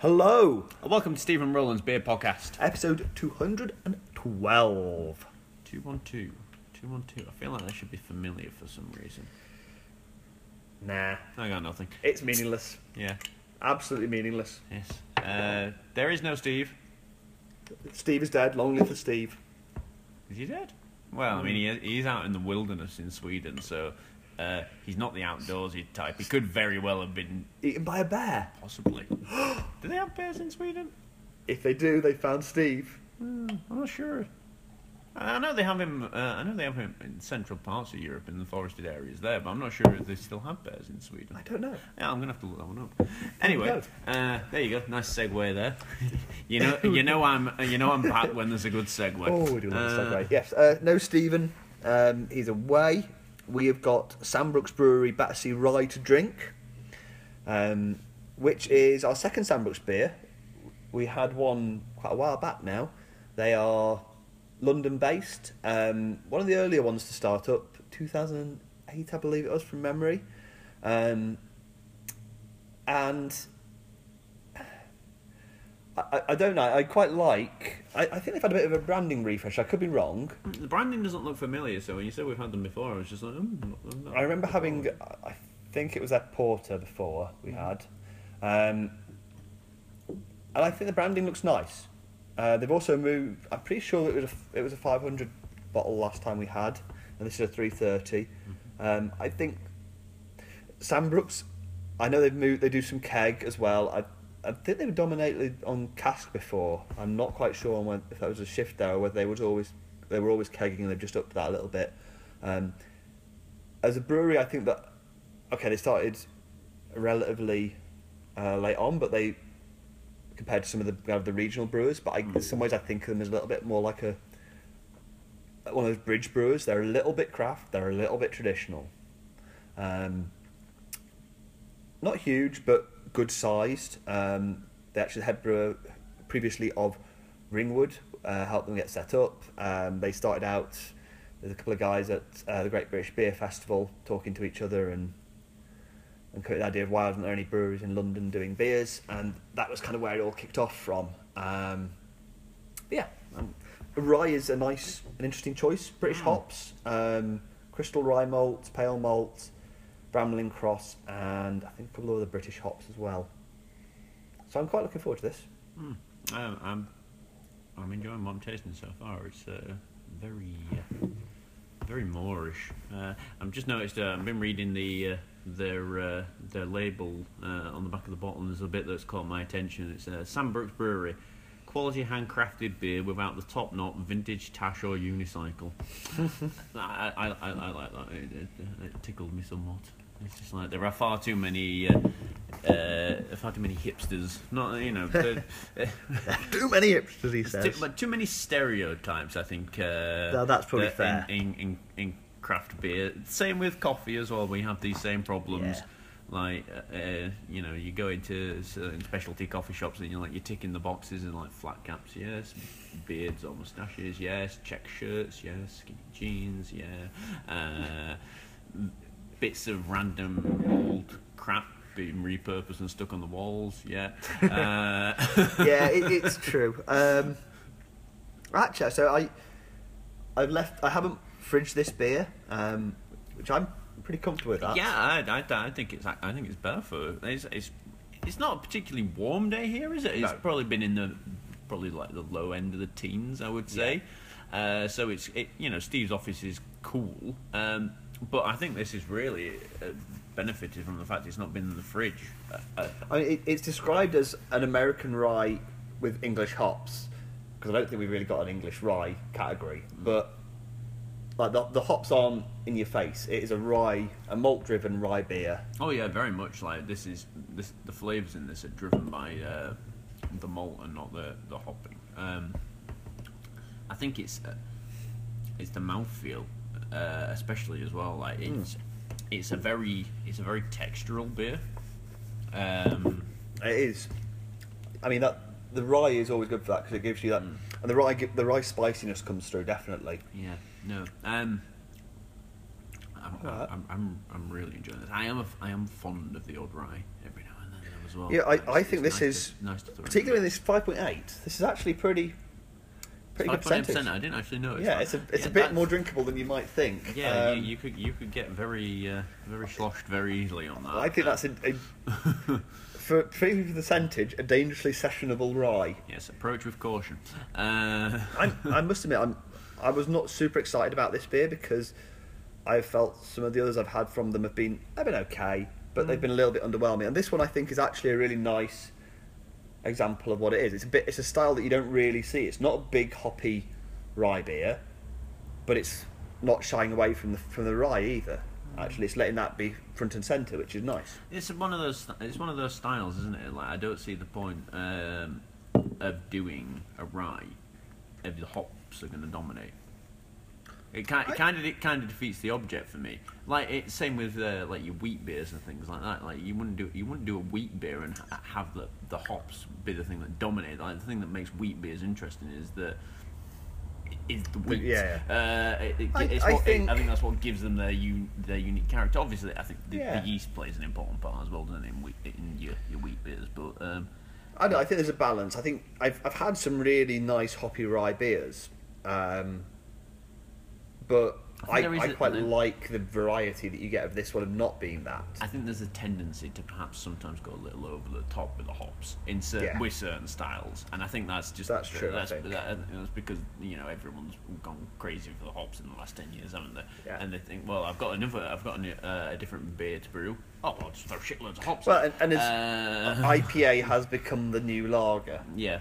Hello, Welcome to Stephen Roland's Beer Podcast. episode 212. 212. 212. I feel like that should be familiar for some reason. Nah, I got nothing. it's meaningless. Yeah. Absolutely meaningless. Yes. Uh, there is no Steve. Steve is dead. Long live the Steve. Is he dead? Well, I mean, he, he's out in the wilderness in Sweden, so uh, he's not the outdoorsy type. He could very well have been, Eaten by a bear. possibly. Do they have bears in Sweden? If they do, they found Steve. Hmm, I'm not sure. I know they have him. Uh, I know they have him in central parts of Europe, in the forested areas there, but I'm not sure if they still have bears in Sweden. I don't know. Yeah, I'm gonna have to look that one up. Anyway, uh, there you go. Nice segue there. you know, you know, I'm, you know, I'm back when there's a good segue. Oh, we do love Uh, a segue. Yes, uh, no Stephen. Um, he's away. We have got Sambrook's Brewery Battersea Rye to drink, um, which is our second Sambrook's beer. We had one quite a while back now. They are London based. Um, one of the earlier ones to start up, 2008, I believe it was from memory. Um, and I, I- don't know. I quite like. I, I think they've had a bit of a branding refresh. I could be wrong. The branding doesn't look familiar, so when you said we've had them before, I was just like, mm, not- I remember having. I think it was that porter before we had, um, and I think the branding looks nice. Uh, they've also moved. I'm pretty sure it was a, it was a 500 bottle last time we had, and this is a 330. Um, I think Sambrook's. I know they've moved. They do some keg as well. I, I think they were dominated on cask before. I'm not quite sure on when, if that was a shift there or whether they was always they were always kegging and they've just upped that a little bit. Um, as a brewery, I think that okay, they started relatively uh, late on, but they compared to some of the kind of the regional brewers. But I, in some ways, I think of them as a little bit more like a one of those bridge brewers. They're a little bit craft. They're a little bit traditional. Um, not huge, but good sized. Um, they actually brewer previously of Ringwood uh, helped them get set up. Um, they started out. There's a couple of guys at uh, the Great British Beer Festival talking to each other and and the idea of why aren't there any breweries in London doing beers, and that was kind of where it all kicked off from. Um, yeah, um, rye is a nice, an interesting choice. British hops, um, crystal rye malt, pale malt, Bramling Cross, and I think a couple of other British hops as well. So I'm quite looking forward to this. Mm. Um, I'm, I'm enjoying what I'm tasting so far. It's uh, very, uh, very moreish. Uh, I've just noticed. Uh, I've been reading the uh, their uh, their label on the back of the bottle. There's a bit that's caught my attention. It's uh, Sambrook's Brewery. Quality handcrafted beer without the top knot, vintage tash or unicycle. I, I, I, I like that. It, it, it tickled me somewhat. It's just like there are far too many, uh, uh, far too many hipsters. Not you know, Too many hipsters, he it's too, but too many stereotypes. I think. Uh, No, that's probably fair. In, in, in, in craft beer, same with coffee as well. We have these same problems. Yeah. Like, uh, uh, you know, you go into certain specialty coffee shops and you're like, you're ticking the boxes and like flat caps, yes, beards or mustaches, yes, check shirts, yes, skinny jeans, yeah, uh, bits of random old crap being repurposed and stuck on the walls, yeah. Uh, yeah, it, it's true. Um, actually, so I, I've left. I haven't fridged this beer, um, which I'm pretty comfortable with. That. Yeah, I, I, I think it's I think it's better for it's, it's it's not a particularly warm day here, is it? It's No. probably been in the probably like the low end of the teens, I would say. Uh, so it's it you know Steve's office is cool, um, but I think this is really uh, benefited from the fact it's not been in the fridge. Uh, uh, I mean, it, it's described as an American rye with English hops because I don't think we've really got an English rye category, but like the, the hops aren't in your face. It is a rye, a malt-driven rye beer. oh yeah, very much like this is this the flavors in this are driven by uh, the malt and not the the hopping. Um, I think it's uh, it's the mouthfeel, uh, especially as well. Like it's it's a very it's a very textural beer. Um, It is. I mean that the rye is always good for that because it gives you that, and the rye the rye spiciness comes through definitely. yeah, no. Um, I'm. I'm, I'm, I'm really enjoying this. I am a, I am fond of the odd rye every now and then. As well. Yeah, I- I think this is- nice Particularly in this 5.8, this is actually pretty pretty good 5.8%, percentage. I didn't actually notice. Yeah, it's a it's Yeah, a bit that's- more drinkable than you might think. Yeah, Um, you, you could you could get very uh, very sloshed very easily on that. I think that's a, a for for the percentage a dangerously sessionable rye. yes. Approach with caution. Uh, I, I must admit, I'm, I was not super excited about this beer because I felt some of the others I've had from them have been have been okay, but Mm. they've been a little bit underwhelming. And this one I think is actually a really nice example of what it is. It's a bit, it's a style that you don't really see. It's not a big hoppy rye beer, but it's not shying away from the from the rye either. Mm. Actually, it's letting that be front and centre, which is nice. It's one of those. It's one of those styles, isn't it? Like I don't see the point um, of doing a rye if the hops are going to dominate. It kind, it kind of it kind of defeats the object for me. Like it's same with uh, like your wheat beers and things like that. Like you wouldn't do you wouldn't do a wheat beer and ha- have the the hops be the thing that dominate. Like the thing that makes wheat beers interesting is that is the wheat. yeah. Uh, it, it, I- it's I what, think- I think that's what gives them their un, their unique character. Obviously, I think the, Yeah. the yeast plays an important part as well, doesn't it, in, wheat, in your, your wheat beers. But um, I know, I think there's a balance. I think I've I've had some really nice hoppy rye beers, um, but I I, I, is a- quite like the variety that you get of this one of not being that. I think there's a tendency to perhaps sometimes go a little over the top with the hops in certain, Yeah. with certain styles, and I think that's just That's true, That's, that- that's because you know everyone's gone crazy for the hops in the last ten years, haven't they? Yeah. And they think, well, I've got another, I've got a, uh, a different beer to brew. Oh, I'll just throw shitloads of hops. Well, in. and, and it's, Uh, IPA has become the new lager. yeah.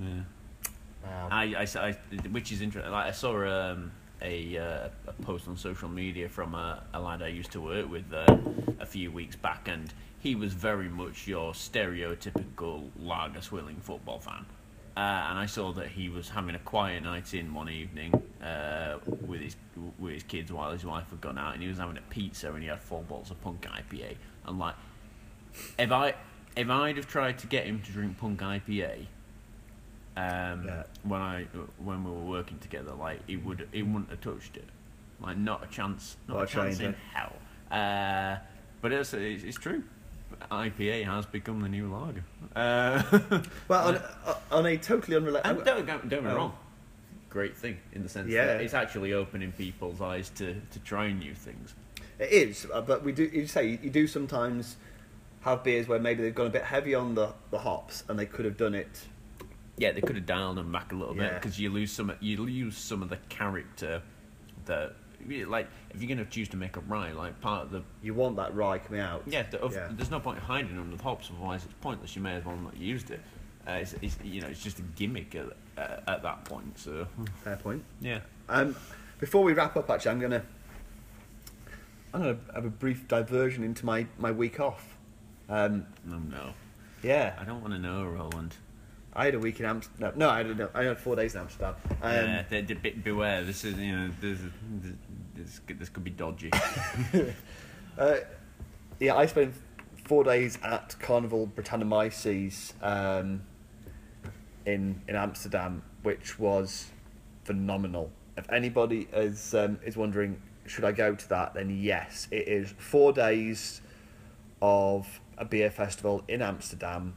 Yeah. Wow. I, I, I- which is interesting. Like I saw um, a, uh, a post on social media from a, a lad I used to work with uh, a few weeks back, and he was very much your stereotypical lager swilling football fan. Uh, and I saw that he was having a quiet night in one evening uh, with his with his kids while his wife had gone out, and he was having a pizza, and he had four bottles of Punk IPA. And like, if I if I'd have tried to get him to drink Punk IPA, um, Yeah. when I when we were working together, like he would he wouldn't have touched it, like not a chance, not a chance in hell. Uh, but it's, it's it's true. IPA has become the new lager. Uh, Well, on, on a totally unrelated. and don't, don't get me Oh. wrong, great thing in the sense Yeah. that it's actually opening people's eyes to, to try new things. It is, uh, but we do. You say you do sometimes have beers where maybe they've gone a bit heavy on the, the hops, and they could have done it. Yeah, they could have dialed them back a little bit because you lose some you lose some of the character that like if you're going to choose to make a rye, like part of the You want that rye coming out. Yeah, the, Yeah. there's no point in hiding under the hops, otherwise it's pointless. You may as well not used it. Uh, it's, it's, you know, it's just a gimmick at, uh, at that point. So Fair point. yeah, Um, before we wrap up, actually, I'm gonna I'm gonna have a brief diversion into my, my week off. Um, no, no, yeah, I don't want to know, Roland. I had a week in Amsterdam. No, I didn't. I had four days in Amsterdam. Um, yeah, they, they, be- beware. This is you know, this, this, this could be dodgy. Uh, yeah, I spent four days at Carnival Brettanomyces um, in in Amsterdam, which was phenomenal. If anybody is um, is wondering, should I go to that? Then yes, it is four days of a beer festival in Amsterdam,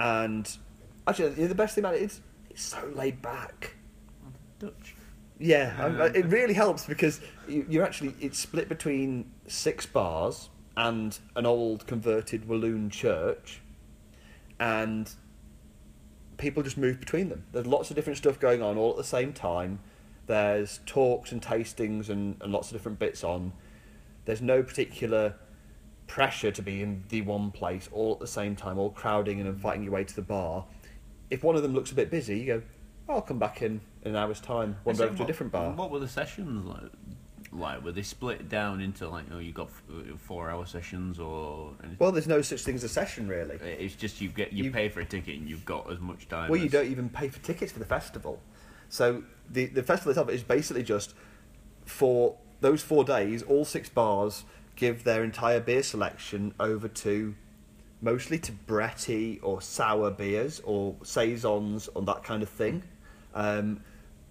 and actually, the best thing about it is it's so laid back. Dutch. Yeah, um, it really helps because you, you're actually it's split between six bars and an old converted Walloon church, and people just move between them. There's lots of different stuff going on all at the same time. There's talks and tastings and, and lots of different bits on. There's no particular pressure to be in the one place all at the same time, all crowding and inviting your way to the bar. If one of them looks a bit busy, you go, "Oh, I'll come back in, in an hour's time, wander over to a what- different bar. What were the sessions like? Like, were they split down into like, oh, you got uh, four-hour sessions or anything? Well, there's no such thing as a session, really. It's just you get you, You- pay for a ticket and you've got as much time. Well, you don't even pay for tickets for the festival. So the the festival itself is basically just for those four days. All six bars give their entire beer selection over to mostly to Bretty or sour beers or saisons or that kind of thing. Um,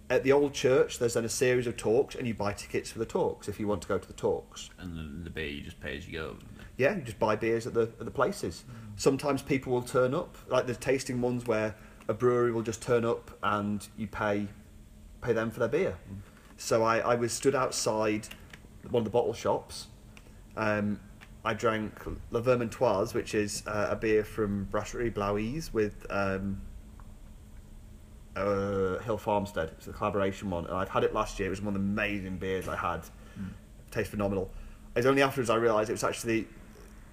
at the old church, there's then a series of talks, and you buy tickets for the talks if you want to go to the talks. And the, the beer you just pay as you go. Yeah, you just buy beers at the at the places. Sometimes people will turn up, like the tasting ones where a brewery will just turn up and you pay pay them for their beer. So I, I was stood outside one of the bottle shops. Um, I drank La Vermontoise, which is uh, a beer from Brasserie Blaugies with um, uh, Hill Farmstead. It's a collaboration one, and I'd had it last year. It was one of the amazing beers I had. Tastes phenomenal. It's only afterwards I realised it was actually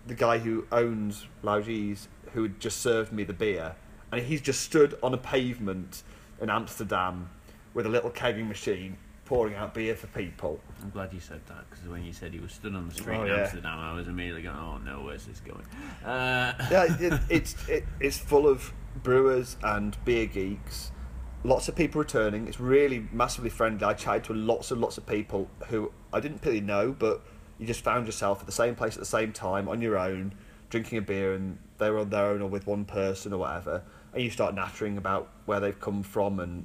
the guy who owns Blaugies who had just served me the beer, and he's just stood on a pavement in Amsterdam with a little kegging machine pouring out beer for people. I'm glad you said that because when you said he was stood on the street Oh, in yeah. Amsterdam, I was immediately going, "Oh no, where's this going?" Uh, yeah, it, it's it, it's full of brewers and beer geeks. Lots of people returning. It's really massively friendly. I chatted to lots and lots of people who I didn't really know, but you just found yourself at the same place at the same time on your own, drinking a beer, and they were on their own or with one person or whatever. And you start nattering about where they've come from and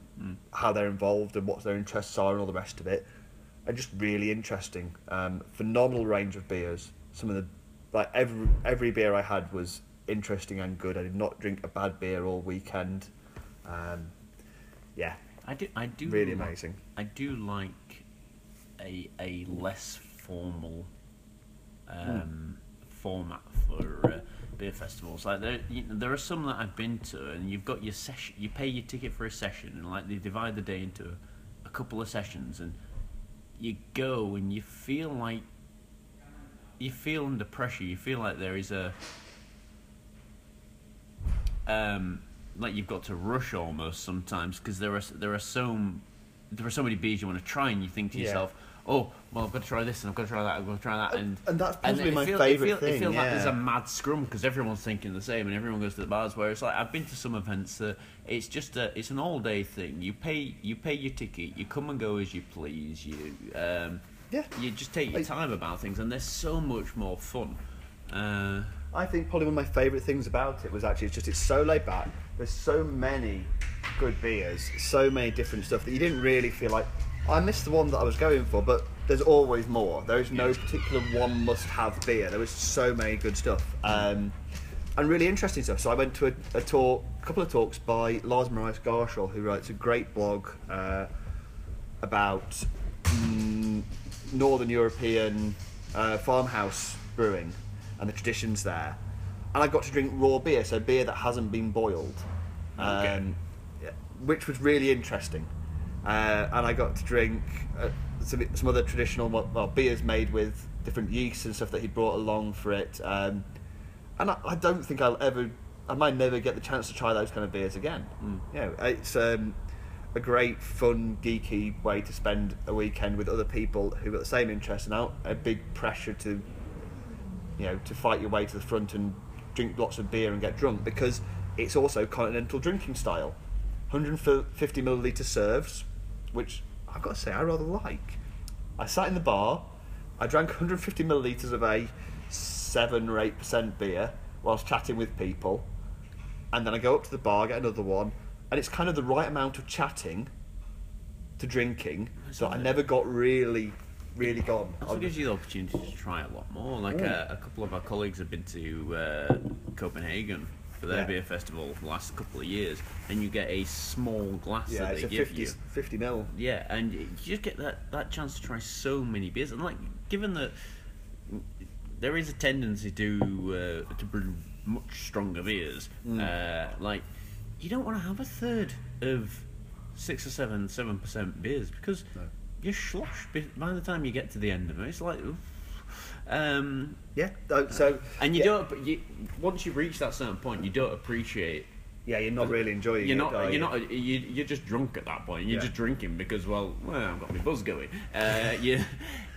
how they're involved and what their interests are and all the rest of it. And just really interesting. Um, phenomenal range of beers. Some of the like every every beer I had was interesting and good. I did not drink a bad beer all weekend. Um, yeah, I do. I do. really amazing. I do like a a less formal um, format for uh, beer festivals. Like there, you know, there are some that I've been to, and you've got your session. You pay your ticket for a session, and like they divide the day into a, a couple of sessions, and you go and you feel like you feel under pressure. You feel like there is a um, like you've got to rush almost sometimes because there are there are so there are so many beers you want to try, and you think to Yeah. yourself, "Oh, well, I've got to try this, and I've got to try that, I've got to try that," and and that's and possibly it my feel- favourite it feel, thing, It feels like there's a mad scrum because everyone's thinking the same, and everyone goes to the bars. Where it's like I've been to some events that it's just a it's an all day thing. You pay you pay your ticket, you come and go as you please. You um, Yeah. you just take your Like- time about things, and they're so much more fun. Uh, I think probably one of my favourite things about it was actually it's just it's so laid back. There's so many good beers, so many different stuff that you didn't really feel like I missed the one that I was going for, but there's always more. There is no particular one must-have beer. There was so many good stuff um, and really interesting stuff. So I went to a, a talk, a couple of talks by Lars Marius Garshol, who writes a great blog uh, about mm, Northern European uh, farmhouse brewing and the traditions there. And I got to drink raw beer, so beer that hasn't been boiled, um, yeah, which was really interesting. Uh, and I got to drink uh, some, some other traditional well, beers made with different yeasts and stuff that he brought along for it. Um, and I, I don't think I'll ever, I might never get the chance to try those kind of beers again. You know, it's um, a great, fun, geeky way to spend a weekend with other people who've got the same interests and out a big pressure to, you know, to fight your way to the front and drink lots of beer and get drunk because it's also continental drinking style. 150 milliliter serves, which I've got to say I rather like. I sat in the bar, I drank 150 milliliters of a seven or eight percent beer whilst chatting with people, and then I go up to the bar, get another one, and it's kind of the right amount of chatting to drinking, so I never got really, really gone. Also gives you the opportunity to try a lot more. Like uh, a couple of our colleagues have been to uh, Copenhagen for their Yeah. beer festival the last couple of years, and you get a small glass yeah, that it's they a give 50, you. 50 mil. Yeah, and you just get that, that chance to try so many beers, and like given that there is a tendency to uh, to brew much stronger beers, Mm. uh, like you don't want to have a third of six or seven, seven percent beers because No. you're slush be- by the time you get to the end of it. It's like. Um, Yeah, uh, so and you yeah, don't. You, once you reach that certain point, you don't appreciate Yeah, you're not really enjoying you're it. not. are You're you? not. You, you're just drunk at that point. You're Yeah. just drinking because, well, well, I've got my buzz going. Uh, you,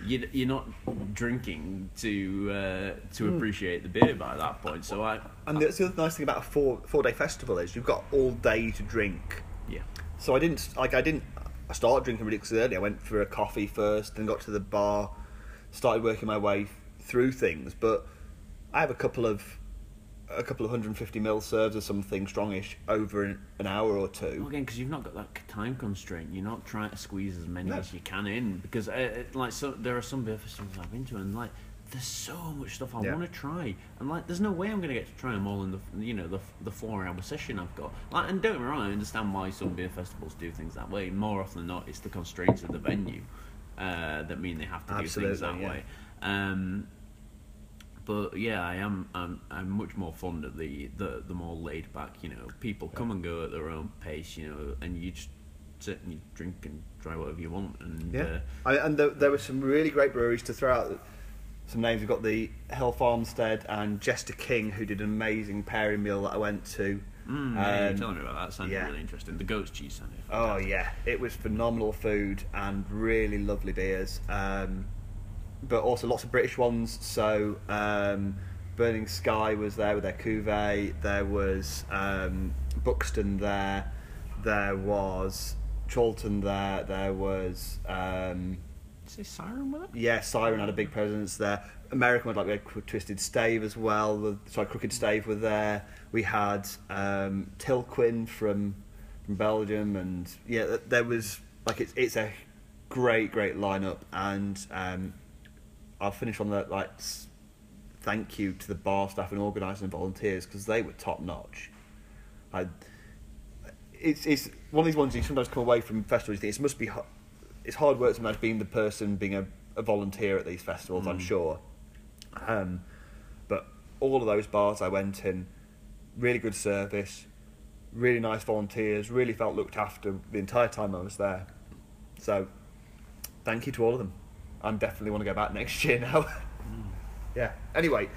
you, you're not drinking to uh, to appreciate the beer by that point. So I, And that's the other nice thing about a four four day festival is you've got all day to drink. yeah, So I didn't like I didn't I started drinking ridiculously early. I went for a coffee first, then got to the bar, started working my way through things. But I have a couple of a couple of 150 mil serves or something strongish over an, an hour or two. Well, again, because you've not got that time constraint, you're not trying to squeeze as many No. as you can in. Because, uh, like, so there are some beer festivals I've been to, and like, there's so much stuff I Yeah. want to try, and like, there's no way I'm going to get to try them all in the, you know, the the four-hour session I've got. Like, and don't get me wrong, I understand why some beer festivals do things that way. More often than not, it's the constraints of the venue uh, that mean they have to do things that yeah. way. Um, but yeah, I am. I'm, I'm much more fond of the, the, the more laid back. You know, people come and go at their own pace. You know, and you just sit and you drink and try whatever you want. And Yeah, uh, I, and there, there were some really great breweries to throw out. Some names we've got the Hill Farmstead and Jester King, who did an amazing pairing meal that I went to. Mm, yeah, you're Um, telling me about that. Sounded yeah. really interesting. The goat's cheese sounded. Oh fantastic. yeah, it was phenomenal food and really lovely beers, um, but also lots of British ones. So um, Burning Sky was there with their cuvee. There was um, Buxton there. There was Chorlton there. There was um, Did you siren with it? yeah, Siren had a big presence there. American had like we had Twisted Stave as well. The, sorry, Crooked Stave were there. We had um, Tilquin from from Belgium, and yeah, there was like it's it's a great great lineup. And um, I'll finish on that like thank you to the bar staff and organisers and volunteers because they were top notch. I, it's it's one of these ones you sometimes come away from festivals. You it must be it's hard work sometimes being the person being a, a volunteer at these festivals. I'm Mm. sure, um, but all of those bars I went in, really good service, really nice volunteers. Really felt looked after the entire time I was there. So, thank you to all of them. I definitely want to go back next year now. yeah. Anyway,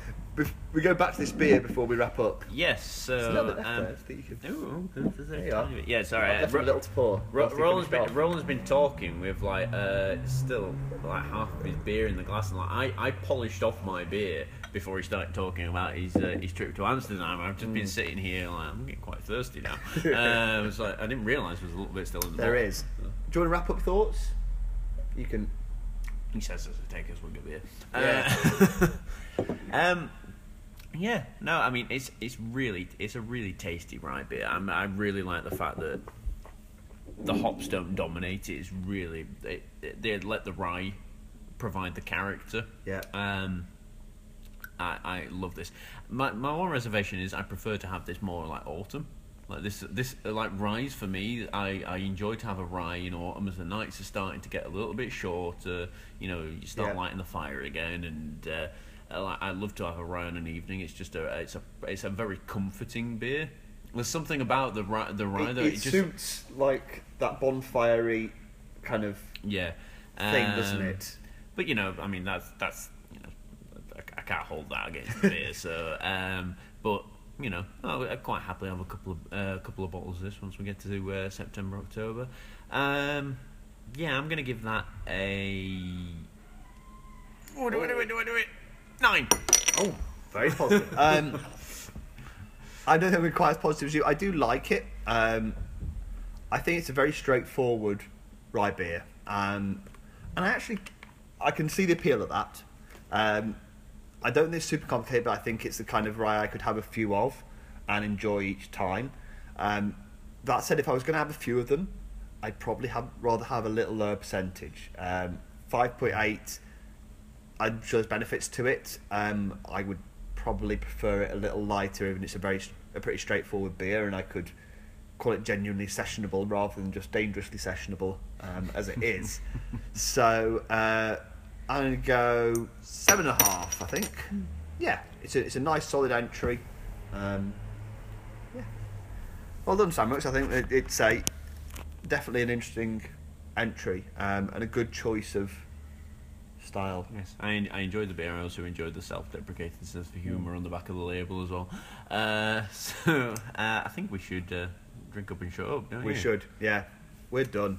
we go back to this beer before we wrap up. Yes. So. There's a little bit left um, there. I think you can. ooh, there's a There you are. bit. Yeah, sorry. I've left Ro- a little to pour. Ro- Roland's, been, Roland's been talking with like uh, still like half of his beer in the glass, and like I, I polished off my beer before he started talking about his uh, his trip to Amsterdam. I've just been Mm. sitting here like I'm getting quite thirsty now. uh, it's like I didn't realise there was a little bit still in the There bottle. is. Do you want to wrap up thoughts? You can. He says take us will beer. Yeah. Uh, um, yeah, no, I mean it's it's really it's a really tasty rye beer. I, I really like the fact that the hops don't dominate it. It's really they, they let the rye provide the character. Yeah. Um, I, I love this. My my one reservation is I prefer to have this more like autumn. Like this, this like ryes for me. I, I enjoy to have a rye in autumn as the nights are starting to get a little bit shorter. You know, you start Yeah. lighting the fire again, and uh, I, like, I love to have a rye on an evening. It's just a it's a it's a very comforting beer. There's something about the rye the rye It, that it it just suits like that bonfirey kind of yeah thing, doesn't Um, it? But you know, I mean, that's that's you know, I, I can't hold that against beer. So, um, but you know, oh, I quite happily have a couple of uh, couple of bottles of this once we get to uh, September October. Um, yeah, I'm gonna give that a. Oh, do it, do it, do it, do it. Nine. Oh, very positive. um, I don't think we're quite as positive as you. I do like it. Um, I think it's a very straightforward rye beer, um, and I actually I can see the appeal of that. Um, I don't think it's super complicated, but I think it's the kind of rye I could have a few of and enjoy each time. Um, that said, if I was going to have a few of them, I'd probably have rather have a little lower percentage. Um, Five point eight. I'm sure there's benefits to it. Um, I would probably prefer it a little lighter, even it's a very a pretty straightforward beer, and I could call it genuinely sessionable rather than just dangerously sessionable um, as it is. so uh, I'm gonna go seven and a half. I think. Yeah, it's a it's a nice solid entry. Um, yeah, well done, Samuel. I think it, it's a definitely an interesting entry um, and a good choice of style. Yes, I, I enjoyed the beer. I also enjoyed the self-deprecating sense of humour on the back of the label as well. Uh, so uh, I think we should uh, drink up and shut up, don't We you? should, yeah. We're done.